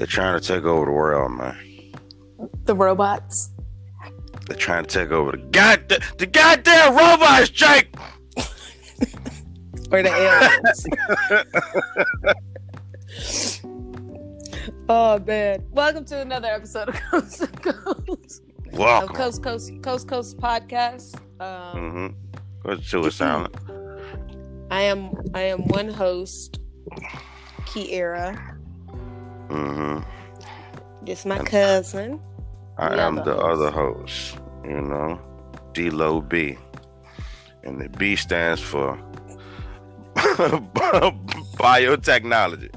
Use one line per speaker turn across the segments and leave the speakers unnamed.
They're trying to take over the world, man.
The robots.
They're trying to take over the god the goddamn robots, Jake.
or the aliens. oh man! Welcome to another episode of Coast to Coast.
Welcome.
Of Coast Coast Coast Coast podcast. Um,
Mm-hmm. Go to silent.
I am I am one host, Kiera.
Mm-hmm.
This my cousin.
I am the
host.
other host, you know, D Lo B. And the B stands for biotechnology.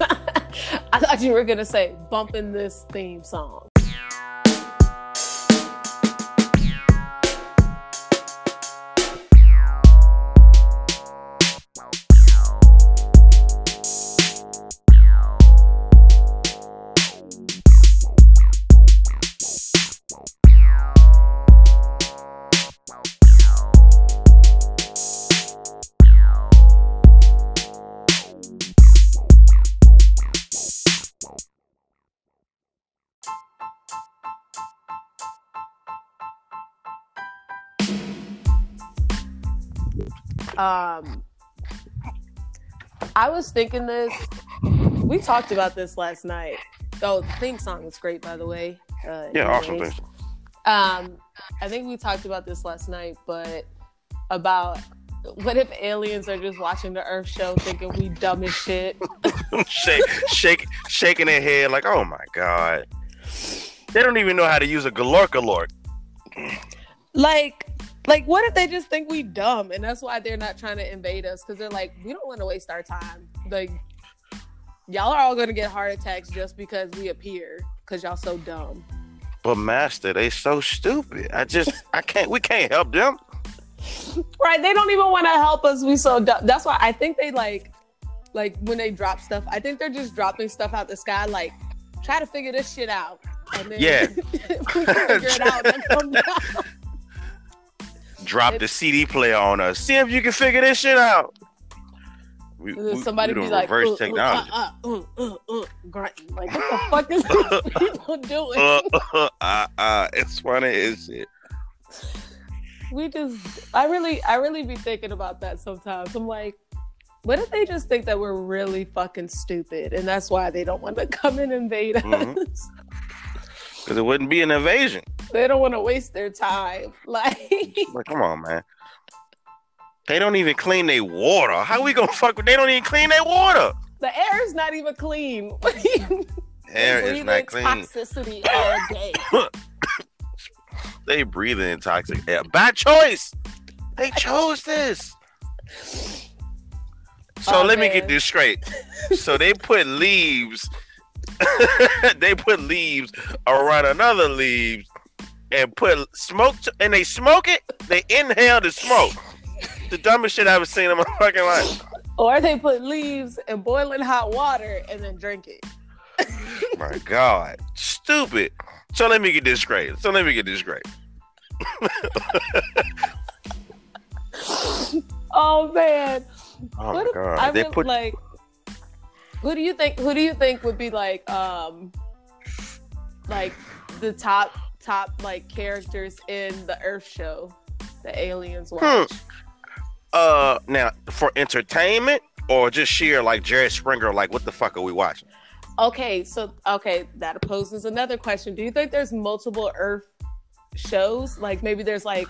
I thought you were gonna say bumping this theme song. Um, I was thinking this. We talked about this last night. Oh, the theme song is great, by the way. Uh,
Yeah, awesome thing.
Um, I think we talked about this last night, but about what if aliens are just watching the Earth show, thinking we dumb as shit?
shake, shake, shaking their head like, oh my god. They don't even know how to use a galork galork.
like, like what if they just think we dumb, and that's why they're not trying to invade us because they're like, we don't want to waste our time. Like, y'all are all gonna get heart attacks just because we appear because y'all so dumb.
But master, they so stupid. I just, I can't. We can't help them.
Right? They don't even want to help us. We so dumb. That's why I think they like, like when they drop stuff. I think they're just dropping stuff out the sky. Like, try to figure this shit out. And then
Yeah.
if we can figure it out. Then come down.
Drop the CD player on us. See if you can figure this shit out. We, we-
somebody
we
be like,
reverse
uh, uh,
technology.
uh, uh, uh, uh, grunting. Like, what the fuck is these people doing?
Uh, uh, uh, uh, it's funny as shit.
we just i really i really be thinking about that sometimes i'm like what if they just think that we're really fucking stupid and that's why they don't want to come and invade
Mhm.
us
Because it wouldn't be an invasion.
They don't want to waste their time like
Like, come on, man. They don't even clean their water. How we gonna fuck with? They don't even clean their water.
the air is not even clean What do you-
Air is not clean.
toxicity all day
They breathe in toxic air by choice. They chose this. So
Oh,
let me get this straight. So they put leaves. they put leaves around another leaves and put smoke to, and they smoke it. They inhale the smoke. The dumbest shit I've ever seen in my fucking life.
or they put leaves in boiling hot water and then drink it
My God, stupid. So let me get this straight. So let me get this straight.
oh man
Oh
What
my God,
I
they
really,
put
like. Who do you think? Who do you think would be like, um, like the top top like characters in the Earth show, the aliens watch?
Hmm. uh now for entertainment or just sheer like Jerry Springer. Like what the fuck are we watching?
Okay, so okay, that poses another question. Do you think there's multiple Earth shows? Like maybe there's like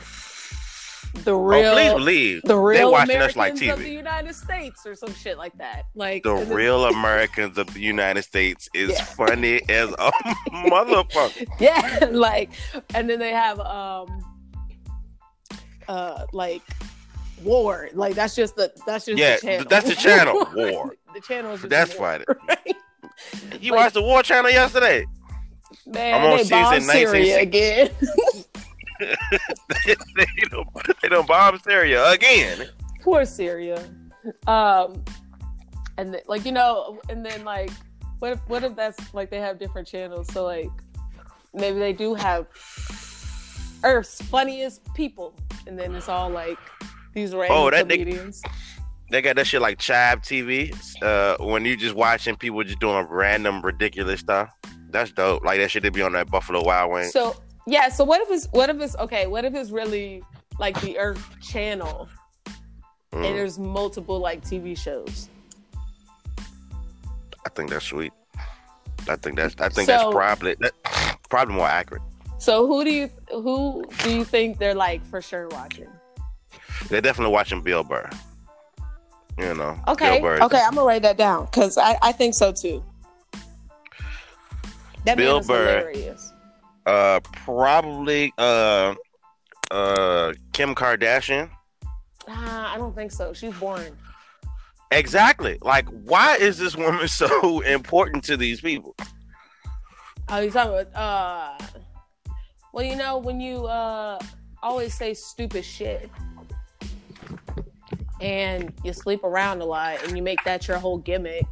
the
oh,
real,
please believe
the real
watching
Americans
us like
of the United States or some shit like that. Like
the real Americans of the United States is
Yeah.
funny as a motherfucker.
yeah like and then they have um uh like war like that's just the that's just
Yeah,
the channel.
that's the channel, War.
the channel is
That's
war,
funny.
right?
You
Like-
watched the War Channel yesterday?
man
I'm on season
Syria again
they, don't, they don't bomb Syria again.
poor Syria um and th- like you know and then like what if what if that's like they have different channels so like maybe they do have Earth's funniest people and then it's all like these random
Oh, that they-
comedians
They got that shit like Chab TV. Uh, when you just watching people just doing random ridiculous stuff. That's dope. Like that shit they be on that Buffalo Wild Wings.
So yeah, so what if it's what if it's okay? What if it's really like the Earth Channel
Mm,
and there's multiple like TV shows?
I think that's sweet. I think that's I think
So-
that's probably that, probably more accurate.
So who do you who do you think they're like for sure watching?
They're definitely watching Bill Burr. You know.
Okay, okay, I'm gonna write that down because I I think so too. That
Bill Burr.
hilarious.
Uh, probably uh, uh, Kim Kardashian.
Ah, I don't think so. She's boring.
Exactly. Like, why is this woman so important to these people?
Oh, you talking about? Uh, well, you know when you uh always say stupid shit, and you sleep around a lot, and you make that your whole gimmick.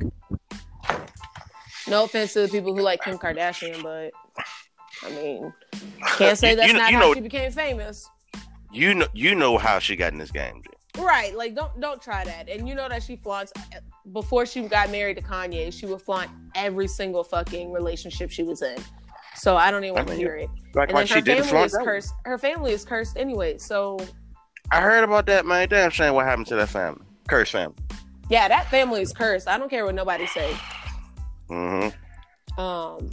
No offense to the people who like Kim Kardashian, but I mean, can't say
You-
that's
you,
not
you
how
know,
she became famous.
you know, you know how she got in this game. G.
Right, like don't don't try that. And you know that she flaunts before she got married to Kanye, she would flaunt every single fucking relationship she was in. So I don't even
I
want to hear it.
Like,
And
like she
her
did it
family is cursed. Her family is cursed anyway. So
I heard about that, man. Damn shame what happened to that family. Cursed family.
yeah, that family is cursed. I don't care what nobody say.
Mm-hmm.
Um,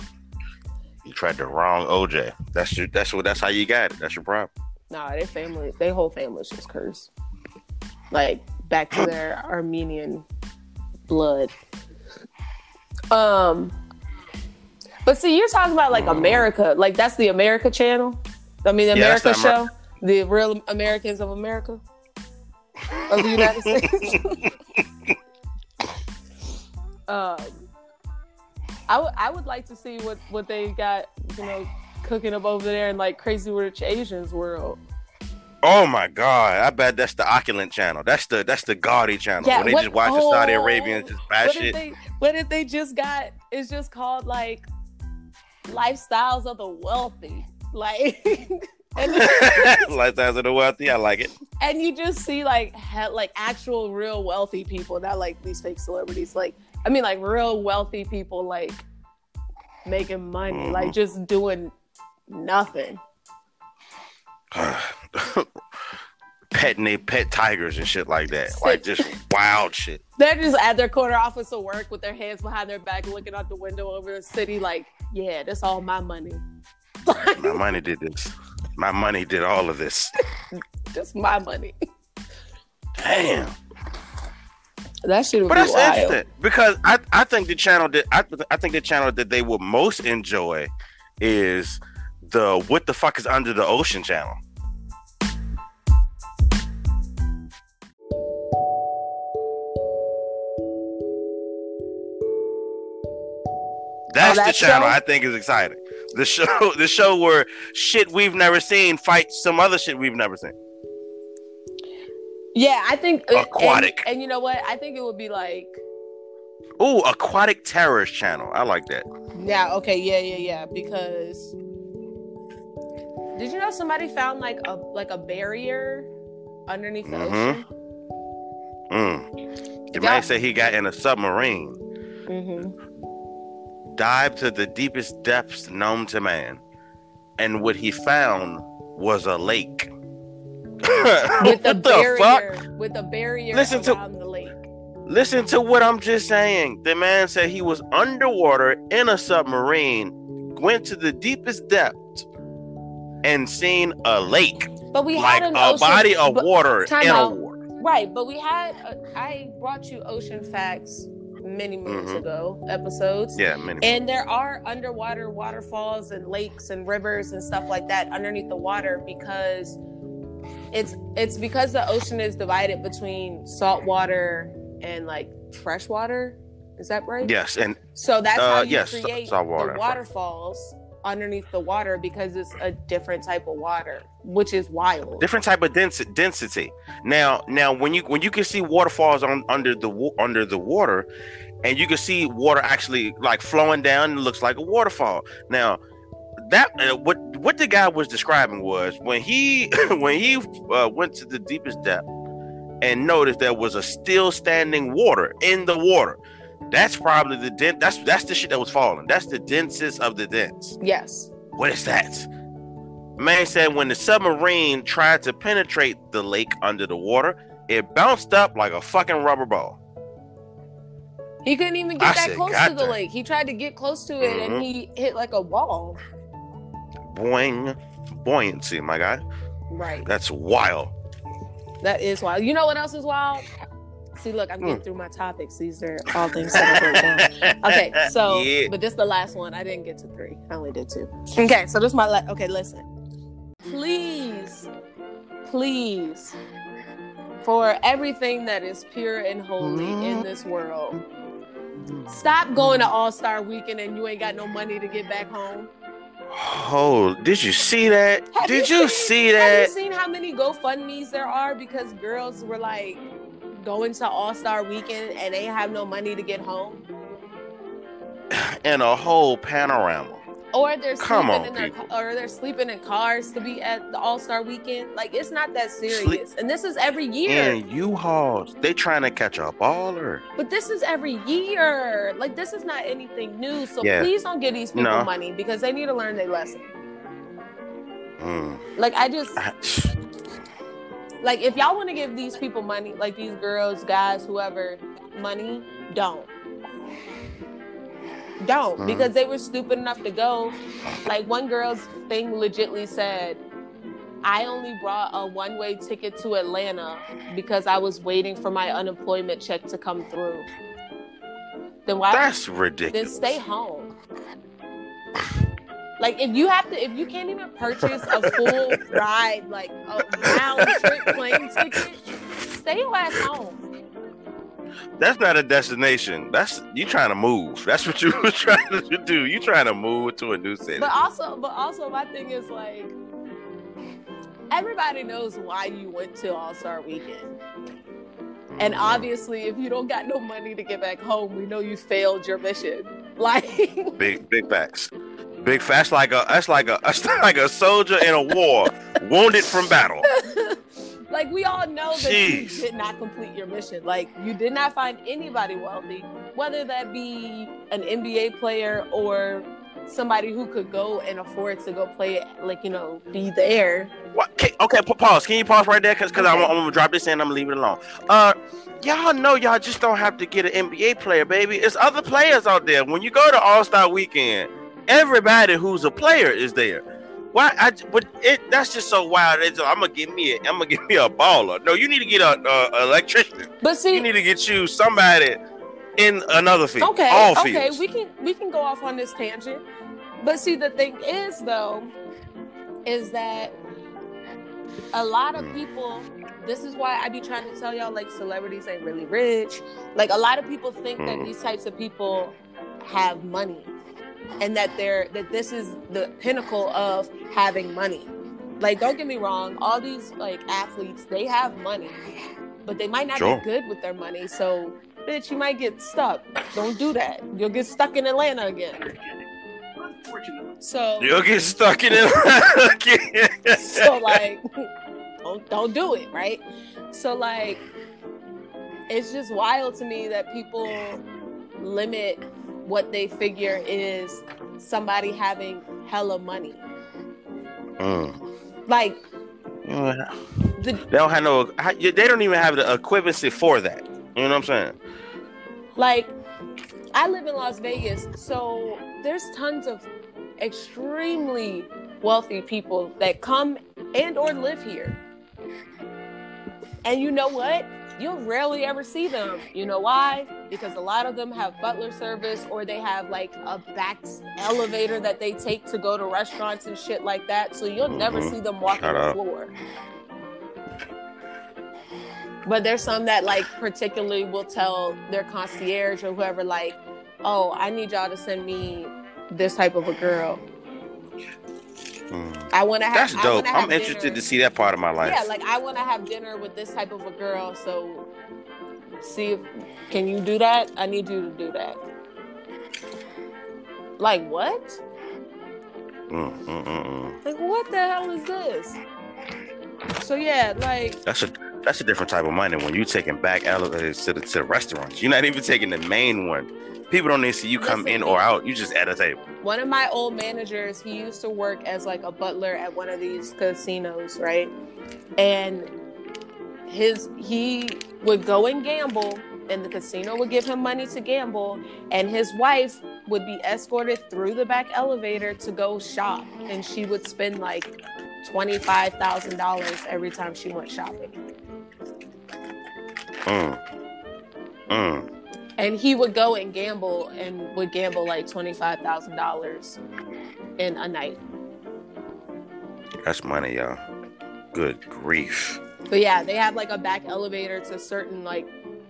You tried the wrong OJ. That's your. That's what. That's how you got it. That's your problem.
nah, their family, their whole family is just cursed. Like back to their Armenian blood. Um, but see, you're talking about like America, like that's the America channel. I mean, the
Yeah,
America
the
show, the real Americans of America of the United States. um, I would I would like to see what what they got, you know, cooking up over there in like Crazy Rich Asians world.
Oh my god! I bet that's the Opulent channel. That's the that's the Gaudy channel.
Yeah,
when they
what-
just watch the Saudi
oh,
Arabians just bash
What if they what if they just got it's just called like lifestyles of the wealthy. Like
Lifestyles of the wealthy. I like it.
and you just see like he, like actual real wealthy people, not like these fake celebrities. Like I mean like real wealthy people like making money,
Mhm.
like just doing nothing.
Petting they pet tigers and shit like that. Like just wild shit.
They're just at their corner office of work with their hands behind their back, looking out the window over the city, like, yeah, that's all my money.
My money did this. My money did all of this.
just my money.
Damn.
That shit would
But that's
wild.
interesting because I, I think the channel that I, I think the channel that they would most enjoy is the what the fuck is under the ocean channel. That's
Oh,
the channel
show?
I think is exciting. The show, the show where shit we've never seen fights some other shit we've never seen.
Yeah, I think and-
Aquatic.
And, you know what? I think it would be like,
Ooh, aquatic terrorist channel. I like that.
yeah, okay, yeah, yeah, yeah. Because did you know somebody found like a like a barrier underneath the
Mhm.
ocean?
Mm. The
Yeah.
man said he got in a submarine,
Mm-hmm.
dived to the deepest depths known to man, and what he found was a lake.
With
what the fuck?
barrier, with a barrier
Listen to-
the lake.
Listen to what I'm just saying. The man said he was underwater in a submarine, went to the deepest depth, and seen a lake,
But we
like
had
a
ocean,
body of
but-
water in a
out.
water.
Right, but we had. Uh, I brought you ocean facts many moons
Mhm.
ago episodes.
Yeah, many.
And there are underwater waterfalls and lakes and rivers and stuff like that underneath the water because it's it's because the ocean is divided between salt water and like fresh water. Is that right?
yes, and
So that's
Uh,
how you
yes,
create
salt water
the waterfalls underneath the water because it's a different type of water, which is wild.
different type of dens- density. Now, now when you when you can see waterfalls on under the under the water, and you can see water actually like flowing down, it looks like a waterfall. Now, that uh, what what the guy was describing was when he when he uh, went to the deepest depth and noticed there was a still standing water in the water. That's probably the dent. That's that's the shit that was falling. That's the densest of the dents.
Yes.
What is that? Man said when the submarine tried to penetrate the lake under the water, it bounced up like a fucking rubber ball.
He couldn't even
I
get that
said,
close to the
damn."
lake. He tried to get close to it and
Mhm.
he hit like a wall.
Boing, buoyancy, my guy.
Right.
That's wild.
That is wild. You know what else is wild? See, look, I'm
Hmm.
getting through my topics. These are all things that down. Okay, so
yeah.
but this is the last one. I didn't get to three. I only did two. Okay, so this is my la- okay. Listen, please, please, for everything that is pure and holy in this world, stop going to All Star Weekend and you ain't got no money to get back home.
Oh, did you see that?
Have
did
you
you,
seen-
see that?
Have you seen how many GoFundmes there are because girls were like going to All Star Weekend and they have no money to get home?
And a whole panorama.
Or they're
Come
sleeping
on,
in their
people.
or they're sleeping in cars to be at the All Star Weekend. Like it's not that serious, and this is every year.
And U-Hauls, they trying to catch a baller.
But this is every year. Like this is not anything new. So
Yeah.
please don't give these people
No.
money because they need to learn their lesson.
Mm.
Like I just
I-
like if y'all want to give these people money, like these girls, guys, whoever, money, don't. Don't
Mhm.
because they were stupid enough to go. Like one girl's thing legitly said, I only brought a one way ticket to Atlanta because I was waiting for my unemployment check to come through. Then why
That's ridiculous.
then stay home? Like if you have to if you can't even purchase a full ride, like a round trip plane ticket, stay your ass home.
That's not a destination. That's you trying to move. That's what you was trying to do. You trying to move to a new city.
But also, but also, my thing is like, everybody knows why you went to All Star Weekend, and mm-hmm. obviously, if you don't got no money to get back home, we know you failed your mission. Like,
Big big facts. Big facts like a that's like a that's like a soldier in a war, wounded from battle.
Like we all know that
Jeez.
you did not complete your mission. Like, you did not find anybody wealthy, whether that be an NBA player or somebody who could go and afford to go play, like you know, be there.
What? Can, okay, pause. Can you pause right there? Because because I'm, I'm gonna drop this in. I'm gonna leave it alone. Uh, y'all know y'all just don't have to get an NBA player, baby. It's other players out there. When you go to All Star Weekend, everybody who's a player is there. Why? I but it that's just so wild. It's, I'm gonna give me a I'm gonna give me a baller. No, you need to get a, a, a electrician.
But see,
You need to get you somebody in another field.
Okay,
all
okay,
fields.
we can we can go off on this tangent. But see the thing is though, is that a lot of
Hmm.
people this is why I be trying to tell y'all like celebrities ain't really rich. Like a lot of people think that
Hmm.
these types of people have money and that they're that this is the pinnacle of having money. Like don't get me wrong, all these like athletes, they have money, but they might not
Sure.
be good with their money. So bitch, you might get stuck. Don't do that. You'll get stuck in Atlanta again. So
You'll get stuck in it again.
so like don't don't do it, right? So like it's just wild to me that people limit what they figure is somebody having hella money.
Mm.
Like
Yeah.
the
They don't have no. They don't even have the equivalency for that. You know what I'm saying?
like I live in Las Vegas, so there's tons of extremely wealthy people that come and or live here. And you know what? You'll rarely ever see them. You know why? Because a lot of them have butler service or they have like a back elevator that they take to go to restaurants and shit like that. So you'll never
Mhm.
see them walking
Shut
the
up.
floor. But there's some that like particularly will tell their concierge or whoever like, "Oh, I need y'all to send me this type of a girl.
Mm.
I want to have."
That's dope. I'm interested
dinner.
to see that part of my life.
Yeah, like I want to have dinner with this type of a girl. So, see if can you do that? I need you to do that. Like what?
Mm, mm.
Like what the hell is this? So yeah, like
That's a That's a different type of money when you taking back elevators to the to the restaurants. You're not even taking the main one. People don't need to see you come
Listen,
in or out. You just at a table.
One of my old managers, he used to work as like a butler at one of these casinos, right? And his he would go and gamble and the casino would give him money to gamble and his wife would be escorted through the back elevator to go shop and she would spend like $25,000 every time she went shopping.
Mm. Mm.
And he would go and gamble and would gamble like $25,000 in a night.
That's money, y'all. Good grief.
But yeah, they have like a back elevator to certain like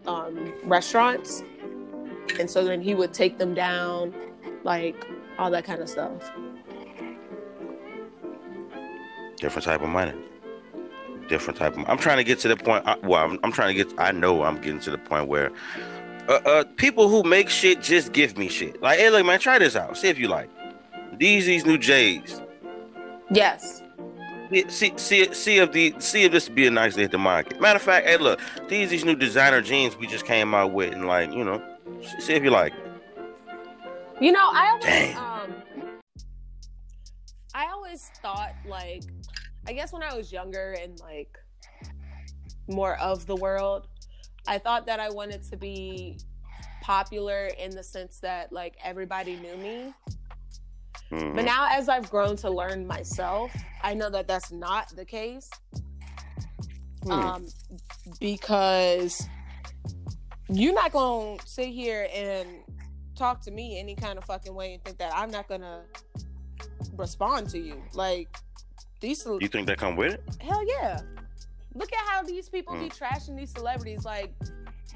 um restaurants. And so then he would take them down, like all that kind of stuff.
Different type of money. Different type of. I'm trying to get to the point. Well, I'm, I'm trying to get. I know I'm getting to the point where uh, uh, people who make shit just give me shit. Like, hey, look, man, try this out. See if you like. These these new J's.
Yes.
See, see, see, if the see if this would be a nice day at the market. Matter of fact, hey, look, these these new designer jeans we just came out with, and like, you know, see if you like.
You know, I always
Damn.
um I always thought like I guess when I was younger and like more of the world, I thought that I wanted to be popular in the sense that like everybody knew me.
Mhm.
But now as I've grown to learn myself, I know that that's not the case.
Hmm.
Um because you're not going to sit here and talk to me any kind of fucking way and think that I'm not going to respond to you. Like these
you think that come with it?
hell yeah. Look at how these people be
Mm.
trashing these celebrities like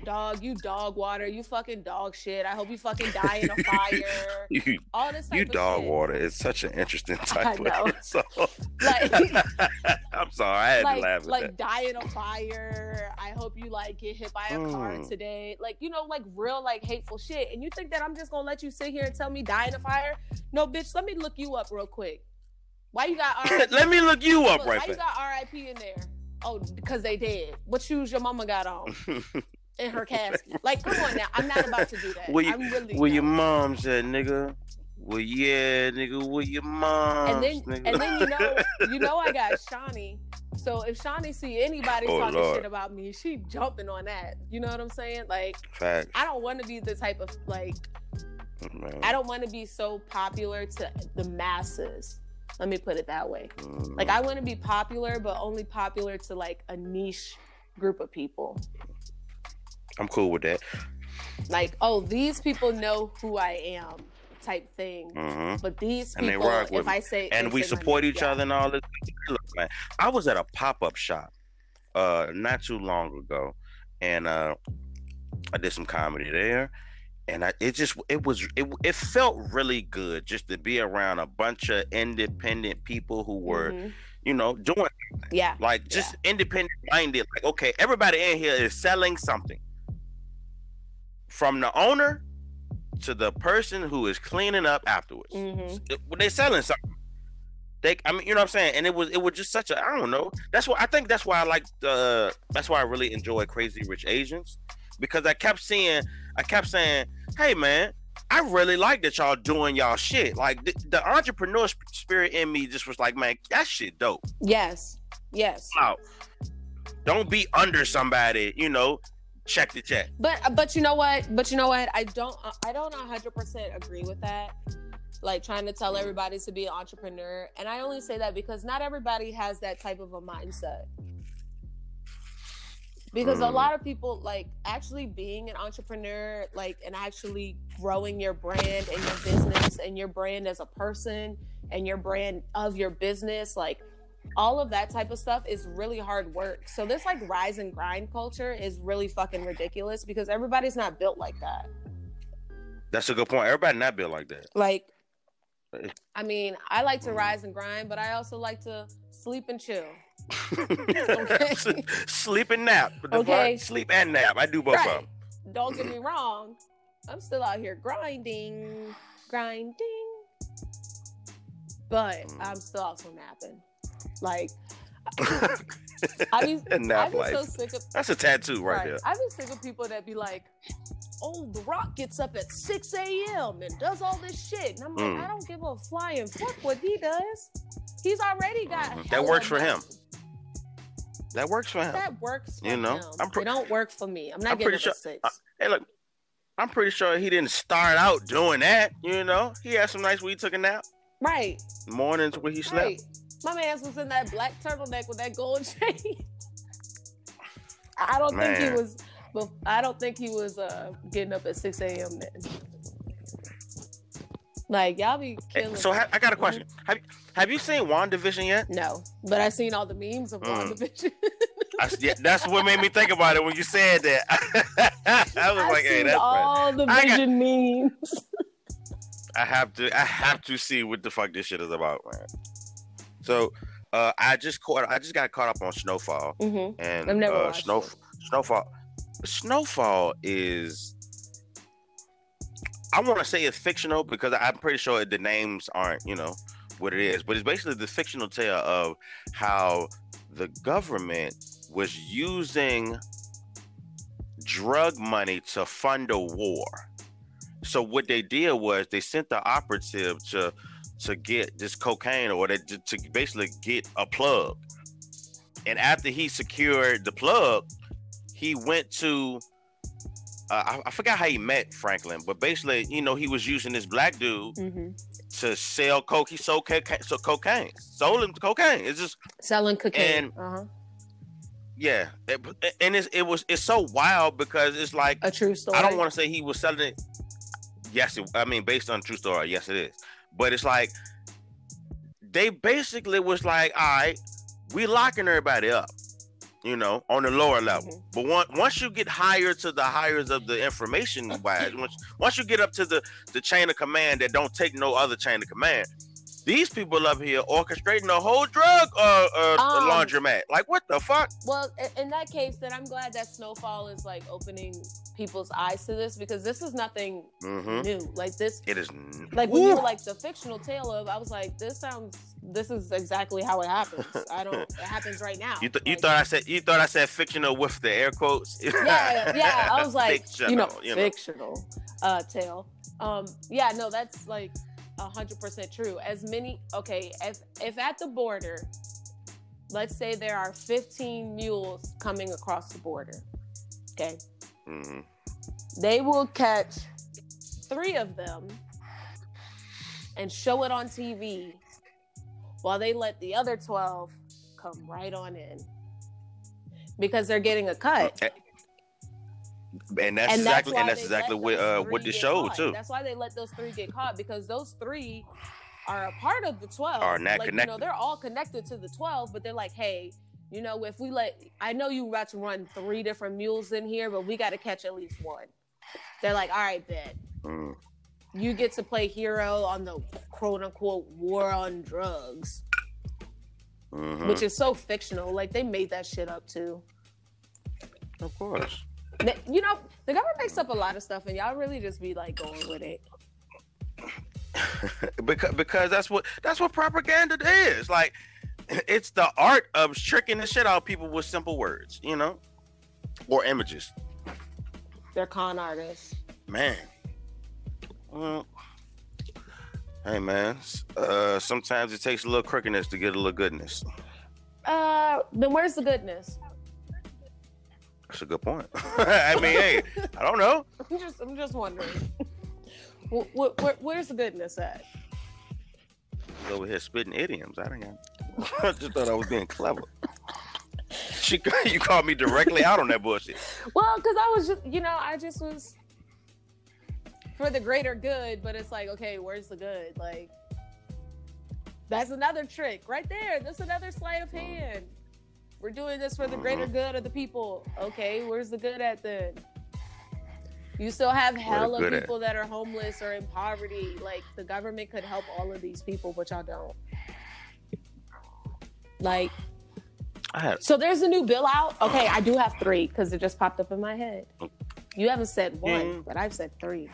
dog, you dog water, you fucking dog shit. I hope you fucking die in a fire.
You
All this type
you dog
shit.
water is such an interesting type of so
Like-
I'm sorry, I had
like
to laugh at
like
that.
die in a fire. I hope you like get hit by a car
Mm.
today. Like you know, like real like hateful shit. And you think that I'm just gonna let you sit here and tell me die in a fire? No, bitch. Let me look you up real quick. Why you got RIP?
Let me look you up
Look,
right
why you got RIP in there? Oh, because they did. What shoes your mama got on in her casket? Like, come on now. I'm not about to do that.
Where you-
really.
Where your mom's at, nigga? Well, yeah, nigga. Where your mom's,
and then
nigga?
and then you know you know I got Shawnee. So if Shawnee see anybody
Oh,
talking
Lord.
shit about me, she jumping on that. You know what I'm saying? Like
Facts,
I don't want to be the type of like oh,
man.
I don't want to be so popular to the masses. Let me put it that way.
Mm.
Like I want to be popular, but only popular to like a niche group of people.
I'm cool with that.
Like, oh, these people know who I am, type thing.
hmm
But these
And they
people,
rock
if
me.
I say
And we support
name,
each
yeah.
other and all this. Look, man, I was at a pop up shop, uh, not too long ago, and uh, I did some comedy there. And I, it just it was it, it felt really good just to be around a bunch of independent people who were
Mhm.
you know doing
Yeah.
like just independent minded like okay everybody in here is selling something. From the owner to the person who is cleaning up afterwards.
Hmm
it- they're selling something. They i mean you know what i'm saying? And it was it was just such a i don't know. That's why i think that's why i like the that's why i really enjoy crazy rich asians because i kept seeing i kept saying hey man I really like that y'all doing y'all shit. Like the, the entrepreneur spirit in me just was like, man, that shit dope.
Yes. Yes.
out. Don't be under somebody, you know. Check the check.
But but you know what? But you know what? I don't uh, I don't 100% agree with that. Like trying to tell mm. everybody to be an entrepreneur, and I only say that because not everybody has that type of a mindset. Because a
Mm.
lot of people like actually being an entrepreneur, like and actually growing your brand and your business and your brand as a person and your brand of your business, like all of that type of stuff is really hard work. So this like rise and grind culture is really fucking ridiculous because everybody's not built like that.
That's a good point. Everybody not built like that.
Like
Eh.
I mean, I like to rise and grind, but I also like to sleep and chill.
Sleep and nap.
Okay.
Sleep and nap. I do both of them.
Don't get me wrong. I'm still out here grinding, grinding. But
Mm.
I'm still also napping. Like I be, I
Nap
be
life.
so sick of
That's a tattoo right,
right.
there.
I be sick of people that be like, "Oh, The Rock gets up at six a.m. and does all this shit," and I'm like,
Mm.
I don't give a flying fuck what he does. He's already got
Mhm. That works for him. That works for him.
That works for
You know,
him.
I'm pre-
it don't work for me. I'm not
I'm
getting
pretty
up
sure-
at six.
uh, Hey, look, I'm pretty sure he didn't start out doing that. You know, he had some nights where he took a nap,
right,
mornings where he slept.
right. My man's was in that black turtleneck with that gold chain. I don't think he was. But I don't think he was uh, getting up at six a.m. Then. Like y'all be
Hey,
killing.
so
me.
ha- I got a question. Have Have you seen WandaVision yet?
No, but I've seen all the memes of
Mm.
WandaVision.
I, yeah, that's what made me think about it when you said that. I was
I
like, "Hey, that's funny."
all the
I got-
Vision memes.
I have to I have to see what the fuck this shit is about, man. So uh I just caught I just got caught up on Snowfall
hmm
and
I've never
uh Snow
it.
Snowfall Snowfall is I want to say it's fictional because I'm pretty sure the names aren't, you know, what it is, but it's basically the fictional tale of how the government was using drug money to fund a war. So what they did was they sent the operative to to get this cocaine or they, to, to basically get a plug. And after he secured the plug, he went to uh, I, I forgot how he met Franklin, but basically, you know, he was using this black dude
hmm
to sell coke. He sold cocaine, so cocaine, sold him cocaine. It's just
Selling cocaine.
And-
uh-huh.
yeah, It- and it's, it was it's so wild because it's like
A true story.
I don't want to say he was selling it. Yes, it, I mean based on true story. Yes, it is. But it's like they basically was like, all right, we locking everybody up, you know, on the lower level.
Mhm.
But once once you get higher to the highers of the information wise, once once you get up to the the chain of command that don't take no other chain of command. These people up here orchestrating a whole drug uh, uh,
Um,
laundromat. Like what the fuck?
Well, in that case, then I'm glad that Snowfall is like opening people's eyes to this because this is nothing
hmm
new. Like this,
It is n-
like when you were like the fictional tale of, I was like, this sounds, this is exactly how it happens. I don't, it happens right now.
You, th- you thought I said you thought I said fictional with the air quotes.
yeah, yeah. I was like, fictional, you know,
Fictional,
fictional uh tale. Um, yeah, no, that's like a hundred percent true. As many, okay, if if at the border, let's say there are 15 mules coming across the border, okay,
Mhm.
they will catch three of them and show it on TV while they let the other 12 come right on in because they're getting a cut.
And that's
and
exactly
why
and that's exactly what uh what showed
caught.
too.
That's why they let those three get caught because those three are a part of the twelve.
Are not
like, You know, they're all connected to the twelve, but they're like, hey, you know, if we let, I know you about to run three different mules in here, but we got to catch at least one. They're like, all right, bet
Mm.
you get to play hero on the quote unquote war on drugs,
Mhm.
which is so fictional. Like they made that shit up too.
of course.
They- You know, the government makes up a lot of stuff, and y'all really just be like going with it.
because because that's what that's what propaganda is. Like it's the art of tricking the shit out of people with simple words, you know, or images.
They're con artists.
Man. Well, hey man, uh, sometimes it takes a little crookedness to get a little goodness.
Uh, then where's the goodness?
That's a good point. I mean, hey, I don't know.
I'm just, I'm just wondering. wh- wh- where, where's the goodness at?
He's over here spitting idioms. I didn't. I just thought I was being clever. She, you called me directly out on that bullshit.
Well, because I was just, you know, I just was for the greater good, but it's like, okay, where's the good? Like, that's another trick right there. That's another sleight of hand. We're doing this for the greater good of the people. Okay, where's the good at then? You still have hella
good at?
people that are homeless or in poverty. Like the government could help all of these people, but y'all don't. Like,
I had
so there's a new bill out. Okay, I do have three because it just popped up in my head. You haven't said one,
Mhm.
but I've said three.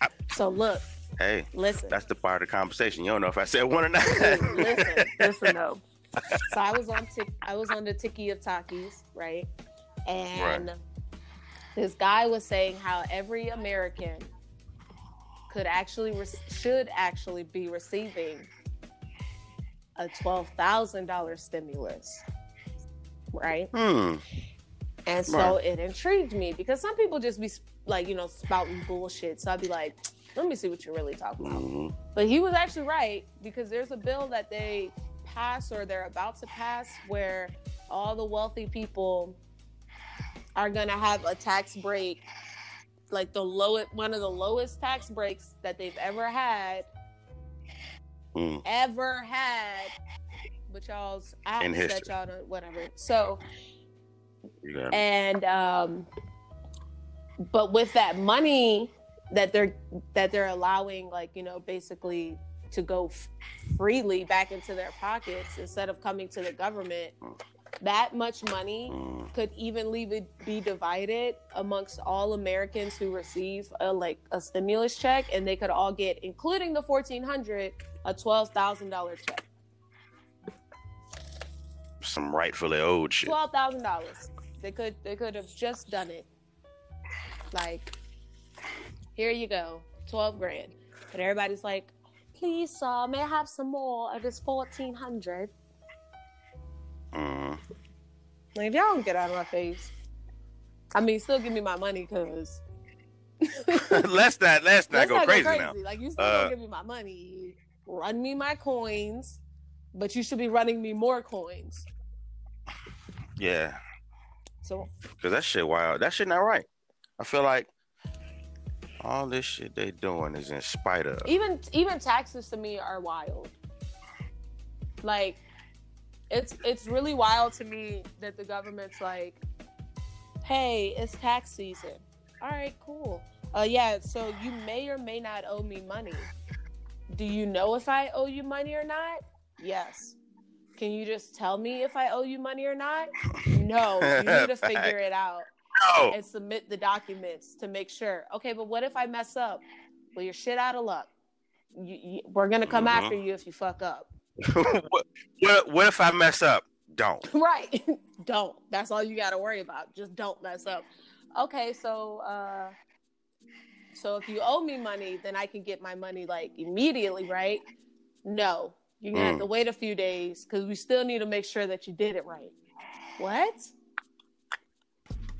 I-
So look,
hey.
listen,
That's the part of the conversation. You don't know if I said one or not.
listen, listen though. so I was on Tik I was on the Tiki of Takis, right? And this guy was saying how every American could actually re- should actually be receiving a twelve thousand dollar stimulus, right?
Hmm.
And so
Right.
it intrigued me because some people just be like, you know, spouting bullshit. So I'd be like, let me see what you're really talking about.
Mhm.
But he was actually right because there's a bill that they pass or they're about to pass where all the wealthy people are going to have a tax break like the lowest one of the lowest tax breaks that they've ever had
Mm.
ever had but y'all's
In history.
y'all don't whatever so
it.
and um but with that money that they're that they're allowing like you know basically to go f- freely back into their pockets instead of coming to the government that much money
Mm.
could evenly be, be divided amongst all Americans who receive a like a stimulus check and they could all get including the 1400 a $12,000 check
Some rightfully owed shit.
twelve thousand dollars. They could they could have just done it. Like, here you go, twelve grand. But everybody's like, please, sir, may I have some more of this fourteen hundred?
Mm.
Like, if y'all don't get out of my face, I mean, still give me my money, cause
let's not let's not
let's
go
not
crazy,
go crazy.
now.
Like, you still
Uh,
don't give me my money. Run me my coins, but you should be running me more coins.
Yeah,
So
because that shit wild. That shit not right. I feel like all this shit they doing is in spite of.
even even taxes to me are wild. Like it's it's really wild to me that the government's like hey it's tax season. All right cool. Uh yeah so you may or may not owe me money. Do you know if i owe you money or not? Yes. Can you just tell me if i owe you money or not? No you need to figure it out
No.
and submit the documents to make sure. Okay, but what if I mess up? Well, you're shit out of luck. You, you, we're gonna come
Mhm.
after you if you fuck up.
what, what what if I mess up? Don't.
right? don't. That's all you got to worry about. Just don't mess up. Okay, so uh, so if you owe me money, then I can get my money like immediately, right? No, you're gonna have
Mm.
to wait a few days because we still need to make sure that you did it right. What?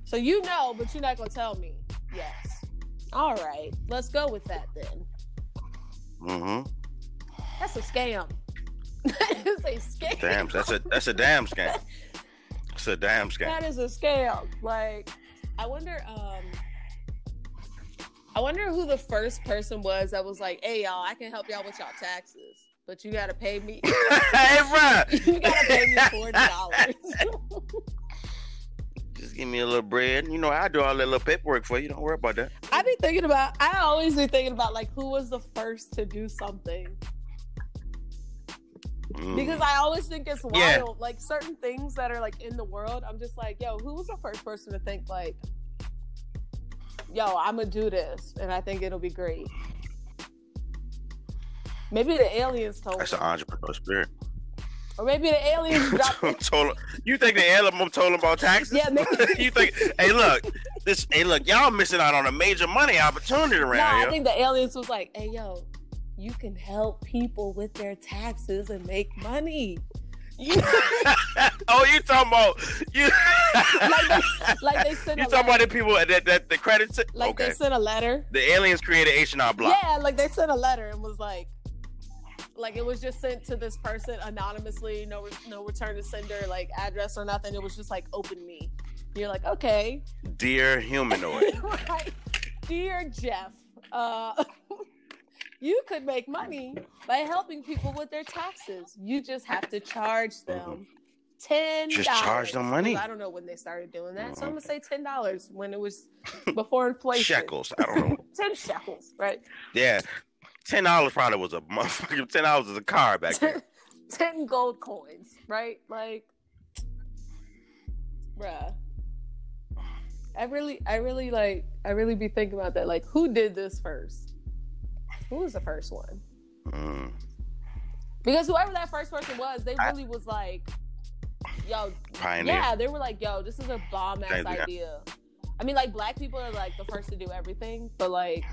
So you know, but you're not gonna tell me. Yes. All right, let's go with that then.
Mm-hmm.
That's a scam. It's a scam.
Damn, that's a that's a damn scam. It's a damn scam.
That is a scam. Like, I wonder. Um, I wonder who the first person was that was like, "Hey, y'all, I can help y'all with y'all taxes, but you gotta pay me.
hey, bro,
you gotta pay me forty dollars."
Just give me a little bread. You know, I do all that little paperwork for you. Don't worry about that.
I be thinking about. I always be thinking about like who was the first to do something
Mm.
because I always think it's wild.
Yeah.
Like certain things that are like in the world, I'm just like, yo, who was the first person to think like, yo, I'm gonna do this, and I think it'll be great. Maybe the aliens told
that's an
them,
entrepreneur spirit.
Or maybe the aliens dropped.
told you think the alien told him about taxes?
Yeah, maybe.
you think? Hey, look, this. Hey, look, y'all missing out on a major money opportunity
No,
around
I
here.
think the aliens was like, hey, yo, you can help people with their taxes and make money.
Oh, you talking about you?
like they, like they sent
you talking about the people that that the credits?
like
okay,
they sent a letter.
the aliens created H and R Block.
Yeah, like they sent a letter and was like, like it was just sent to this person anonymously, no re- no return to sender, like address or nothing. It was just like open me. You're like, okay,
Dear humanoid.
right, dear Jeff, uh, you could make money by helping people with their taxes. You just have to charge them. Ten
Just charge them money.
I don't know when they started doing that, so I'm gonna say ten dollars when it was before inflation.
Shekels. I don't know.
Ten shekels, right?
Yeah, ten dollars probably was a motherfucking ten dollars was a car back then.
10 gold coins, right? Like, bruh. I really, I really like, I really be thinking about that. Like, who did this first? Who was the first one?
Mm.
Because whoever that first person was, they
I-
really was like, yo,
Pioneer.
yeah, they were like, yo, this is a bomb ass idea. I mean, like black people are like the first to do everything, but like,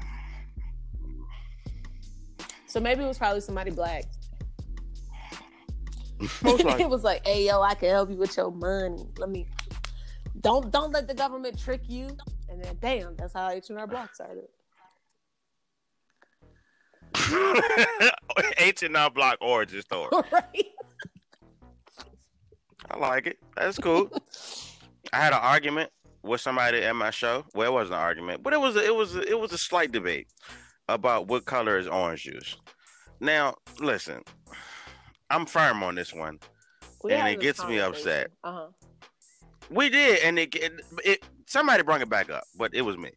so maybe it was probably somebody black. It was like, hey, yo, I can help you with your money. Let me. Don't don't let the government trick you. And then, damn, that's how H and R Block started.
H and R Block origin story.
right?
I like it. That's cool. I had an argument with somebody at my show. Well, it wasn't an argument, but it was a, it was a, it was a slight debate about what color is orange juice. Now, listen, I'm firm on this one. And it gets me upset.
Uh huh.
We did, and it, it, it somebody brought it back up, but it was me.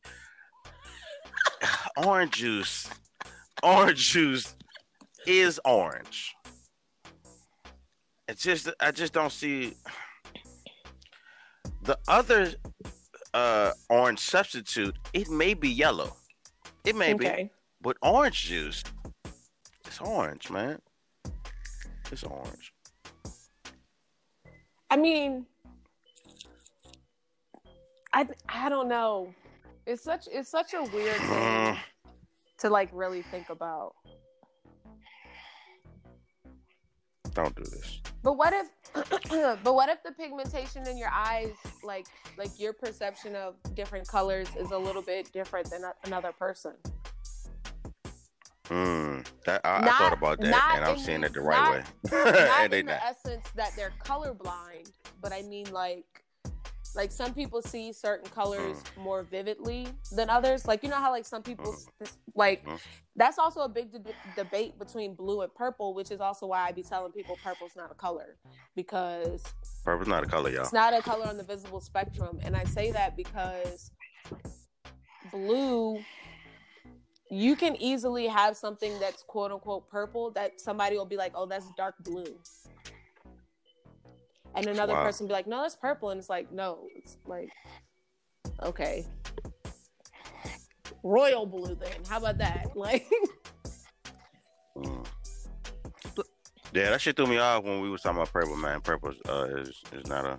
orange juice, orange juice is orange. It's just I just don't see the other uh orange substitute. It may be yellow, it may be, but orange juice, it's orange, man. It's orange.
I mean, I I don't know. It's such it's such a weird thing to like really think about.
Don't do this.
But what if but what if the pigmentation in your eyes like like your perception of different colors is a little bit different than a- another person?
Mm, that I, I thought about that, and I'm seeing
the-
it the right
not-
way.
Not
and they
in the
not.
essence that they're colorblind, but I mean like like some people see certain colors
Mm.
more vividly than others. Like you know how like some people
Mm.
like
Mm.
that's also a big de- debate between blue and purple, which is also why I be telling people purple's not a color because
Purple's not a color, y'all.
it's not a color on the visible spectrum. And I say that because blue, you can easily have something that's quote unquote purple that somebody will be like, oh, that's dark blue. And another
Wow.
person be like, no, that's purple. And it's like, no, it's like, okay. Royal blue then. How about that? Like,
Mm. Yeah, that shit threw me off when we was talking about purple, man. Purple uh, is is not a,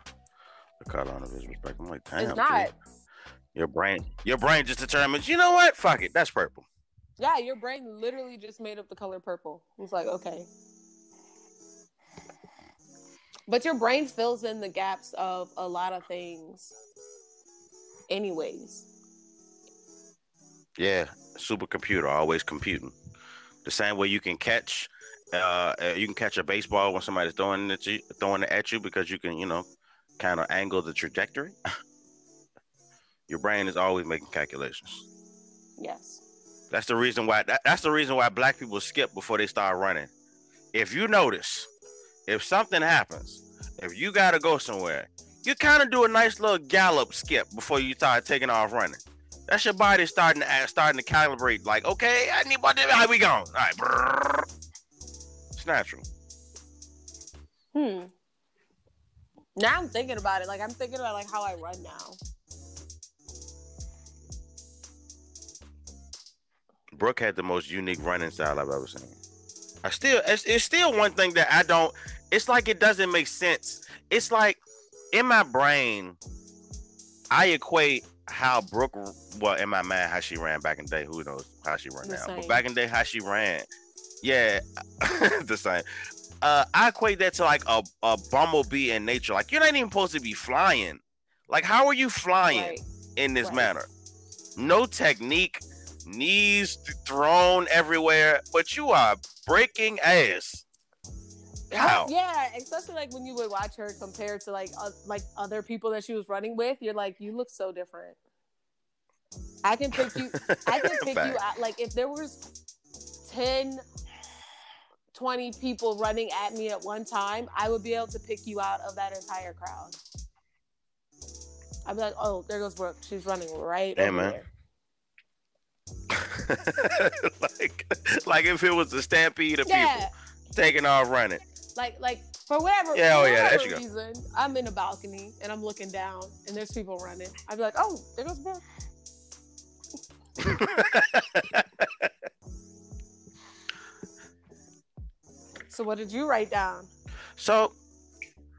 a color on the visible spectrum. I'm like, damn,
it's not.
G. Your brain, your brain just determines. You know what? Fuck it, that's purple.
Yeah, your brain literally just made up the color purple. It's like, okay. But your brain fills in the gaps of a lot of things, anyways.
Yeah, supercomputer, always computing. The same way you can catch, uh, uh, you can catch a baseball when somebody's throwing it, you, throwing it at you because you can, you know, kind of angle the trajectory. Your brain is always making calculations.
Yes.
That's the reason why. That, that's the reason why black people skip before they start running. If you notice, if something happens, if you gotta go somewhere, you kind of do a nice little gallop skip before you start taking off running. That's your body starting to act- starting to calibrate. Like, okay, I need what? How we going? All right, brrr. it's natural.
Hmm. Now I'm thinking about it. Like I'm thinking about like how I run now.
Brooke had the most unique running style I've ever seen. I still, it's, it's still one thing that I don't. It's like it doesn't make sense. It's like in my brain, I equate how Brooke, well, in my mind, how she ran back in the day. Who knows how she ran
The
now?
same.
But back in the day, how she ran, yeah, the same. Uh, I equate that to like a, a bumblebee in nature. Like you're not even supposed to be flying. Like how are you flying
Right.
in this
Right.
manner? No technique, knees th- thrown everywhere, but you are breaking ass. How?
Yeah, especially like when you would watch her compared to like uh, like other people that she was running with, you're like, you look so different. I can pick you. I can pick you out. Like if there was 10, 20 people running at me at one time, I would be able to pick you out of that entire crowd. I'd be like, oh, there goes Brooke. She's running right over
man.
there.
like, like if it was a stampede of
Yeah,
people taking off running.
Like like for whatever,
Yeah, oh, yeah,
whatever
you go.
reason, I'm in a balcony and I'm looking down and there's people running. I'd be like, oh, there goes Brooke. So what did you write down?
So,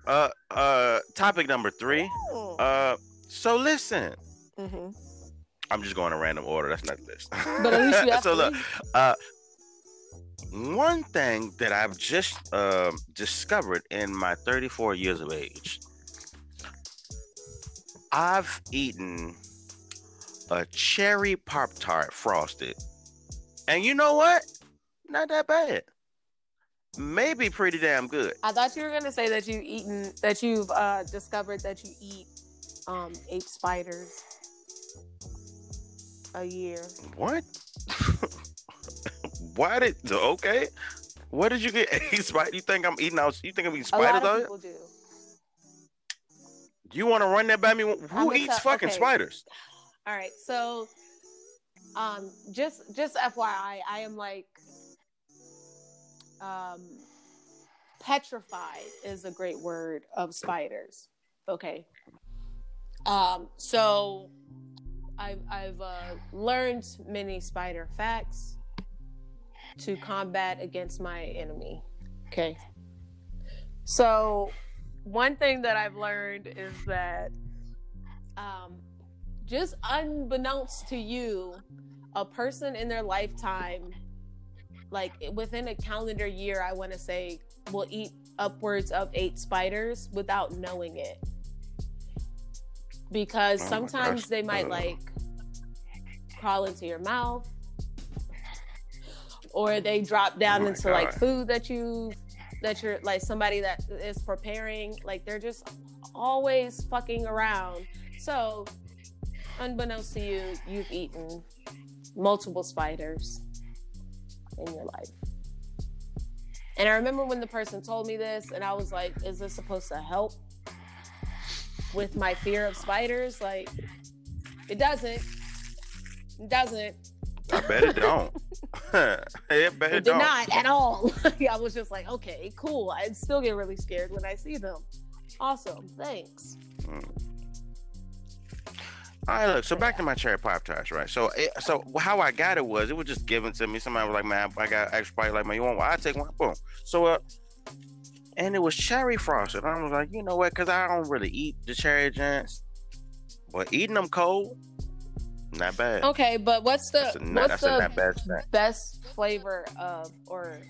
uh, uh, topic number three.
Oh.
Uh, so listen,
Mhm.
I'm just going in random order. That's not the list.
But at least you have
so look, uh, one thing that I've just um discovered in my 34 years of age, I've eaten a cherry pop tart frosted, and you know what? Not that bad. Maybe pretty damn good.
I thought you were gonna say that you've eaten that you've uh, discovered that you eat um, eight spiders a year.
What? Why did okay? What did you get? Eight spider? You think I'm eating out? You think I'm eating spiders?
A lot of people do.
You want to run that by me? Who eats
tell-
fucking
okay.
spiders?
All right, so um, just just FYI, I am like um, petrified is a great word of spiders. Okay, um, so I've I've uh, learned many spider facts to combat against my enemy. Okay, so one thing that I've learned is that um, just unbeknownst to you, a person in their lifetime, like within a calendar year, I want to say, will eat upwards of eight spiders without knowing it. Because
Oh
sometimes
gosh.
they might
Uh.
like crawl into your mouth, or they drop down
Oh
into like food that you that you're like somebody that is preparing. Like they're just always fucking around. So, unbeknownst to you, you've eaten multiple spiders in your life. And I remember when the person told me this, and I was like, is this supposed to help with my fear of spiders? Like, it doesn't. It doesn't.
I bet it don't. I bet it,
It did
don't.
not at all. I was just like, okay, cool. I still get really scared when I see them. Awesome. Thanks.
All right, look. So back to my cherry pop tarts, right? So, it, so how I got it was it was just given to me. Somebody was like, "Man, I got extra spice. Like, man, you want one? I take one. Boom. So, uh, and it was cherry frosted. I was like, you know what? Because I don't really eat the cherry gents, but eating them cold, not bad.
Okay, but what's the
a
what's the
bad
best flavor of or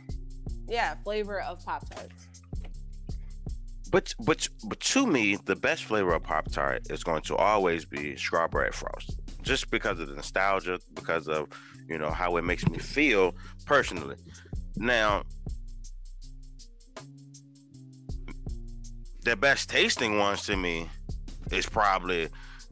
yeah flavor of pop tarts
But but but to me, the best flavor of Pop Tart is going to always be strawberry frost, just because of the nostalgia, because of you know how it makes me feel personally. Now, the best tasting ones to me is probably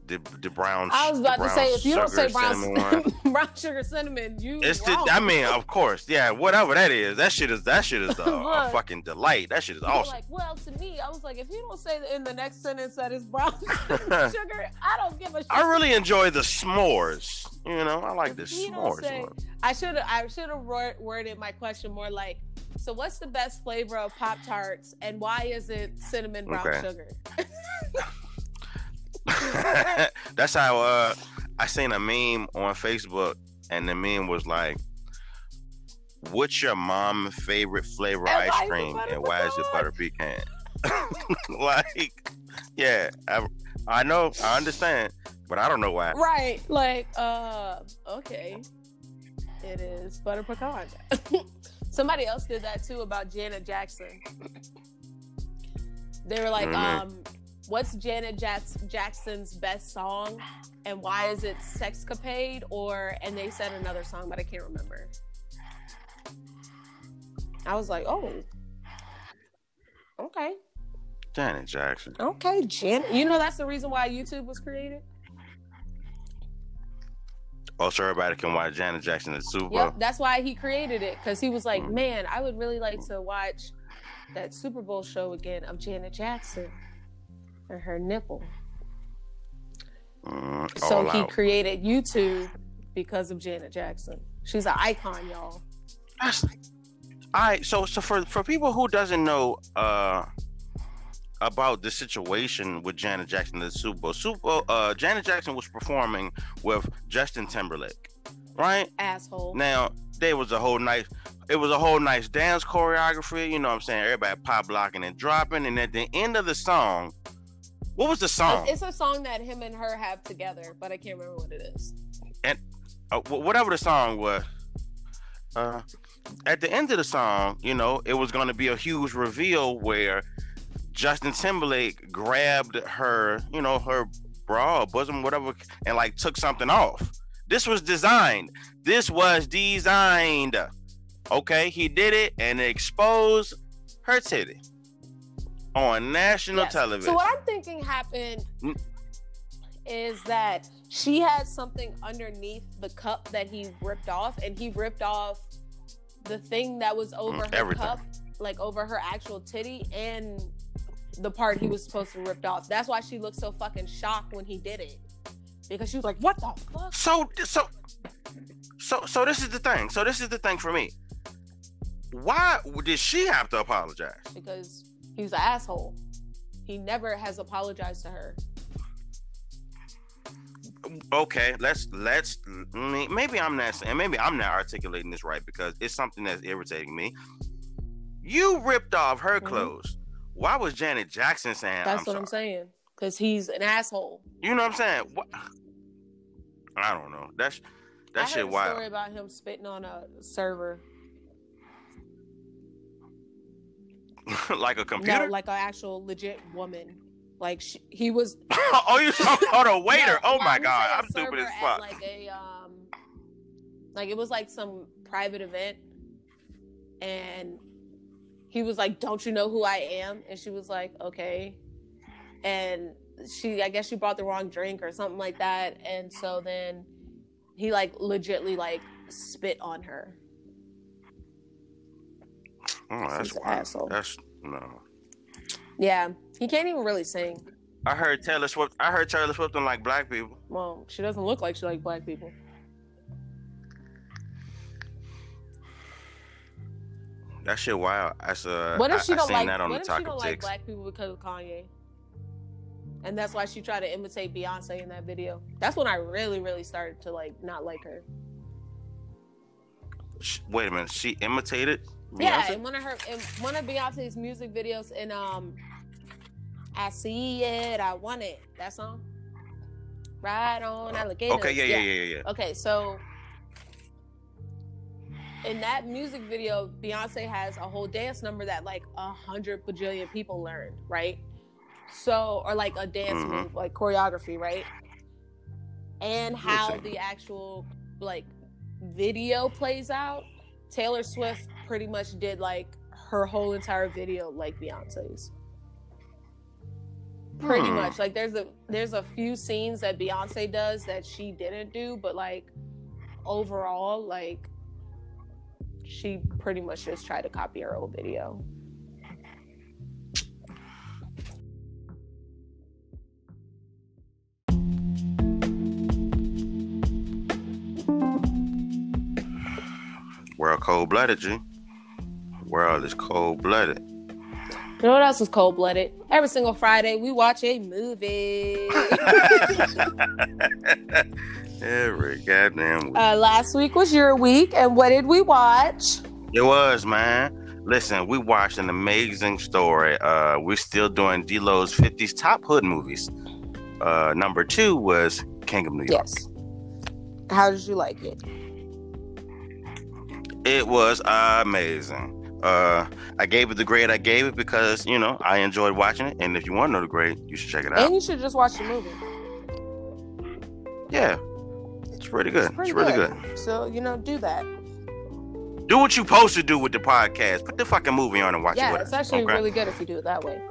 the the brown.
i was about to say if you don't say brown
cinnamon
brown sugar cinnamon you
It's the. I mean, of course, yeah, whatever that is, that shit is that shit is a, a fucking delight. That shit is awesome.
like well to me i was like if you don't say in the next sentence that it's brown sugar i don't give a shit
I really enjoy the s'mores. You know, I like the
If don't
s'mores.
say-. I should have I should have worded my question more like, so what's the best flavor of Pop Tarts and why is it cinnamon brown
Okay.
sugar?
That's how uh, I seen a meme on Facebook, and the meme was like, "What's your mom's favorite flavor
And
ice
why is it
cream, and why is it butter pecan?" like, yeah, I, I know, I understand, but I don't know why.
Right. Like, uh, okay. It is butter pecan. Somebody else did that too about Janet Jackson. They were like,
Mhm.
um, what's Janet Jackson's best song and why is it Escapade or and they said another song, but I can't remember. I was like, oh. Okay.
Janet Jackson.
Okay, Janet. You know that's the reason why YouTube was created?
Oh, so everybody can watch Janet Jackson at Super Bowl.
Yep, that's why he created it because he was like,
Mm.
man, I would really like to watch that Super Bowl show again of Janet Jackson and her nipple.
Mm,
so he
out.
created YouTube because of Janet Jackson. She's an icon, y'all.
That's all right. So, so for for people who doesn't know uh about the situation with Janet Jackson at the Super Bowl, Super Bowl, uh, Janet Jackson was performing with Justin Timberlake, right?
Asshole.
Now there was a whole night. it was a whole nice dance choreography. You know what I'm saying? Everybody pop blocking and dropping. And at the end of the song, what was the song?
It's a song that him and her have together, but I can't remember what it is.
And uh, whatever the song was, uh, at the end of the song, you know, it was going to be a huge reveal where Justin Timberlake grabbed her, you know, her bra, bosom, whatever, and like took something off. This was designed. This was designed. Okay, he did it and exposed her titty on national yes. television.
So what I'm thinking happened mm. is that she had something underneath the cup that he ripped off, and he ripped off the thing that was over mm, her everything. cup, like over her actual titty, and the part he was supposed to rip off. That's why she looked so fucking shocked when he did it. Because she was like, "What the fuck?"
So, so, so, so this is the thing. So this is the thing for me. Why did she have to apologize?
Because he's an asshole. He never has apologized to her.
Okay, let's let's maybe I'm not saying maybe I'm not articulating this right because it's something that's irritating me. You ripped off her mm-hmm. clothes. Why was Janet Jackson saying?
That's
I'm
what
sorry?
I'm saying. Because he's an asshole.
You know what I'm saying? What? I don't know. That's that I shit
heard a
wild.
Story about him spitting on a server.
like a computer?
No, like an actual legit woman. Like she, he was.
oh, you about a waiter? oh my god, I'm stupid as fuck.
Like a um, like it was like some private event, and he was like, "Don't you know who I am?" And she was like, "Okay," and she, I guess she brought the wrong drink or something like that, and so then he like legitly like spit on her.
Oh, that's wild. Asshole. That's no.
Yeah, he can't even really sing.
I heard Taylor Swift. I heard Taylor Swift don't like black people.
Well, she doesn't look like she like black people.
That shit wild. That's uh.
What if she
I,
don't like? what if she don't like black people because of Kanye? And that's why she tried to imitate Beyonce in that video. That's when I really, really started to like not like her.
Wait a minute, she imitated?
Yeah, in one of her in one of Beyonce's music videos in um I see it, I want it. That song. Right on uh, alligators.
Okay, yeah, yeah, yeah, yeah, yeah.
Okay, so in that music video, Beyonce has a whole dance number that like a hundred bajillion people learned, right? So, or like a dance mm-hmm. move, like choreography, right? And how the actual like video plays out. Taylor Swift pretty much did like her whole entire video like Beyonce's. Pretty hmm. much. Like there's a there's a few scenes that Beyonce does that she didn't do, but like overall, like she pretty much just tried to copy her old video.
World cold blooded, G world is cold blooded.
You know what else is cold blooded? Every single Friday, we watch a movie.
Every goddamn week.
Uh, last week was your week, and what did we watch?
It was, man. Listen, we watched an amazing story. Uh, we're still doing D-Lo's 50s top hood movies. Uh, number two was King of New York.
Yes. How did you like it?
It was amazing. Uh, I gave it the grade I gave it because you know I enjoyed watching it, and if you want to know the grade, you should check it out.
And you should just watch the movie.
Yeah, it's pretty good. It's, pretty it's really good.
good. So you know, do that.
Do what you supposed to do with the podcast. Put the fucking movie on and watch
yeah,
it.
Yeah, it's actually okay? really good if you do it that way.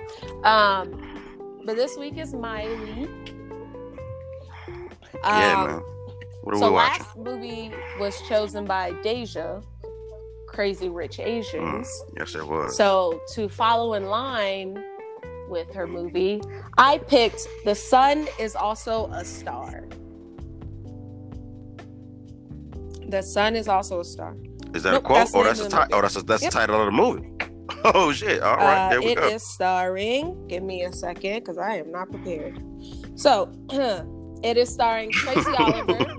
Um, but this week is my week.
Um, yeah, man. What are
so
we watching?
last movie was chosen by Deja Crazy Rich Asians.
Mm, yes, it was.
So to follow in line with her movie, I picked The Sun is also a star. The Sun is also a star.
Is that nope, a quote? Oh, that's a ti- oh, that's a, that's yep. the title of the movie. Oh shit! All right, uh, there we
it
go.
It is starring. Give me a second, because I am not prepared. So, it is starring Tracy Oliver,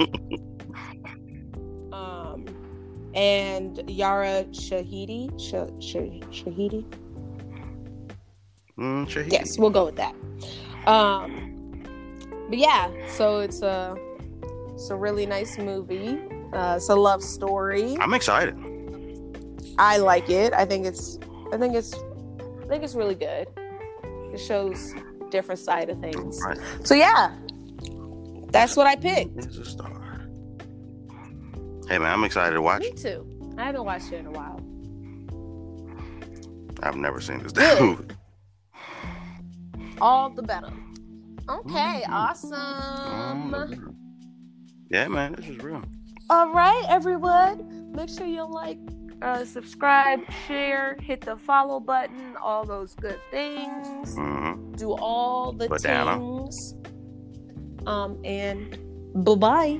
and Yara Shahidi. Shah, Shah, Shahidi.
Mm, Shahidi.
Yes, we'll go with that. Um, but yeah, so it's a it's a really nice movie. Uh, it's a love story.
I'm excited.
I like it. I think it's I think it's I think it's really good. It shows different side of things.
Right.
So yeah. That's what I picked.
He's a star. Hey man, I'm excited to watch.
Me too. I haven't watched it in a while.
I've never seen this
Good.
movie.
All the better. Okay,
Mhm.
awesome.
Yeah, man, this is real.
All right, everyone. Make sure you like, uh, subscribe, share, hit the follow button, all those good things.
hmm
Do all the
Banana.
things. Um, and bye bye.